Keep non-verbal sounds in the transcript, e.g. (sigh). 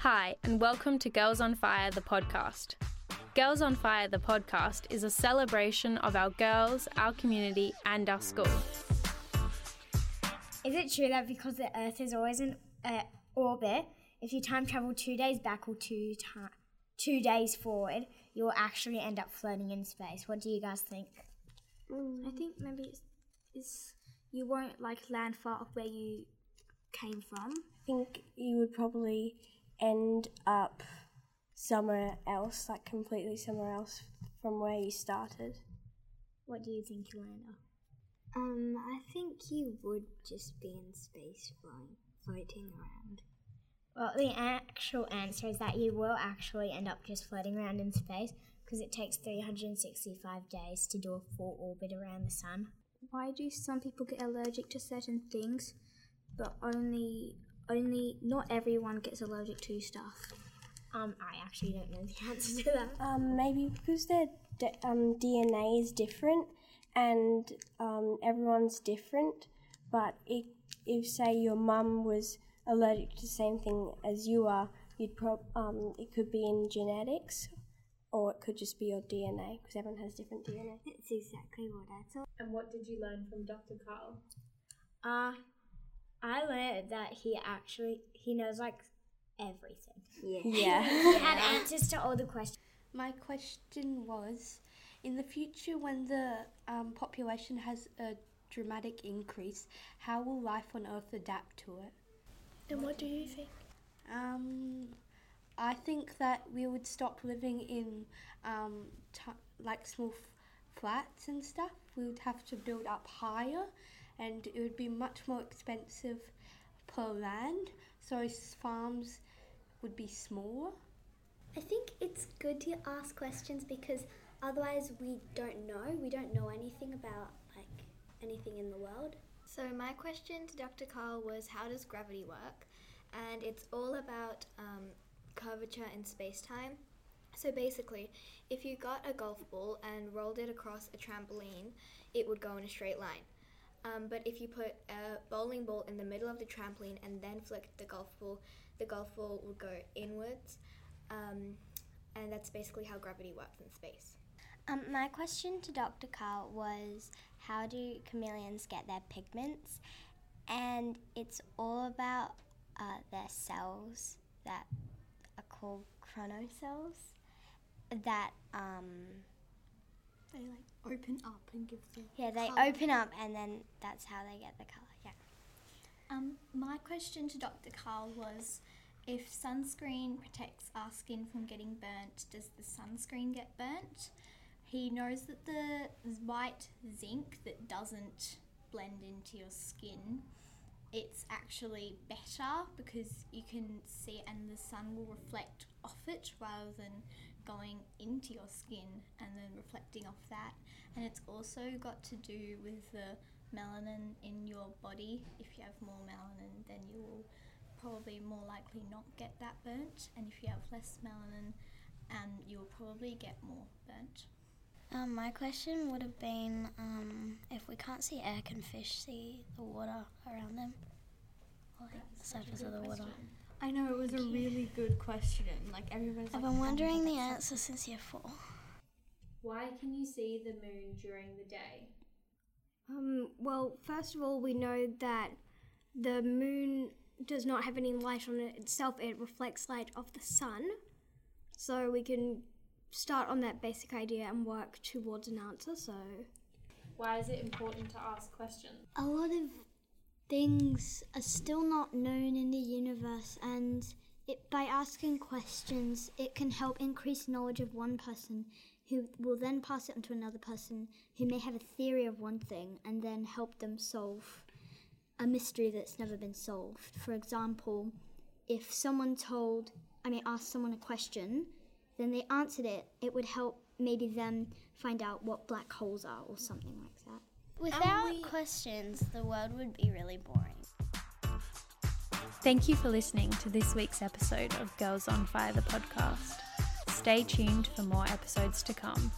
Hi, and welcome to Girls on Fire, the podcast. Girls on Fire, the podcast, is a celebration of our girls, our community, and our school. Is it true that because the Earth is always in uh, orbit, if you time travel two days back or two ti- two days forward, you will actually end up floating in space? What do you guys think? I think maybe it's, it's you won't like land far off where you came from. I think you would probably end up somewhere else, like completely somewhere else from where you started. What do you think, Elena? Um, I think you would just be in space flying, floating around. Well, the actual answer is that you will actually end up just floating around in space because it takes 365 days to do a full orbit around the sun. Why do some people get allergic to certain things, but only only not everyone gets allergic to stuff? Um, I actually don't know the (laughs) answer to that. Um, maybe because their d- um, DNA is different and um, everyone's different, but if, if say your mum was allergic to the same thing as you are, you'd prob- um, it could be in genetics or it could just be your DNA because everyone has different DNA. That's exactly what I thought. And what did you learn from Dr. Karl? Uh, I learned that he actually he knows like everything. Yeah. Yeah. (laughs) He had answers to all the questions. My question was in the future, when the um, population has a dramatic increase, how will life on Earth adapt to it? and what do you think? Um, I think that we would stop living in um, t- like small f- flats and stuff. We would have to build up higher, and it would be much more expensive per land. So farms would be smaller. I think it's good to ask questions because otherwise we don't know. We don't know anything about like anything in the world. So, my question to Dr. Karl was how does gravity work? And it's all about um, curvature in space time. So, basically, if you got a golf ball and rolled it across a trampoline, it would go in a straight line. Um, but if you put a bowling ball in the middle of the trampoline and then flick the golf ball, the golf ball would go inwards. Um, and that's basically how gravity works in space. Um, my question to Dr. Karl was how do chameleons get their pigments? And it's all about uh, their cells that are called chronocells that, um, They like open up and give the yeah, they colour. open up and then that's how they get the colour. Yeah. Um, my question to Dr. Karl was if sunscreen protects our skin from getting burnt, does the sunscreen get burnt? He knows that the white zinc that doesn't blend into your skin, it's actually better because you can see it, and the sun will reflect off it rather than going into your skin and then reflecting off that. And it's also got to do with the melanin in your body. If you have more melanin, then you will probably more likely not get that burnt. And if you have less melanin, and you'll probably get more burnt. Um, my question would have been um, if we can't see air, can fish see the water around them? Or like the surface of the water? I know it was a really good question. Like everybody's I've like, been wondering the "Oh, answer since year four. Why can you see the moon during the day? Um, well, first of all, we know that the moon does not have any light on it itself, it reflects light of the sun. So we can start on that basic idea and work towards an answer. So, Why is it important to ask questions? A lot of things are still not known in the universe and it, by asking questions it can help increase knowledge of one person who will then pass it on to another person who may have a theory of one thing and then help them solve a mystery that's never been solved. For example, if someone told, I mean, asked someone a question, then they answered it, it would help maybe them find out what black holes are or something like that. Without um, questions, the world would be really boring. Thank you for listening to this week's episode of Girls on Fire, the podcast. Stay tuned for more episodes to come.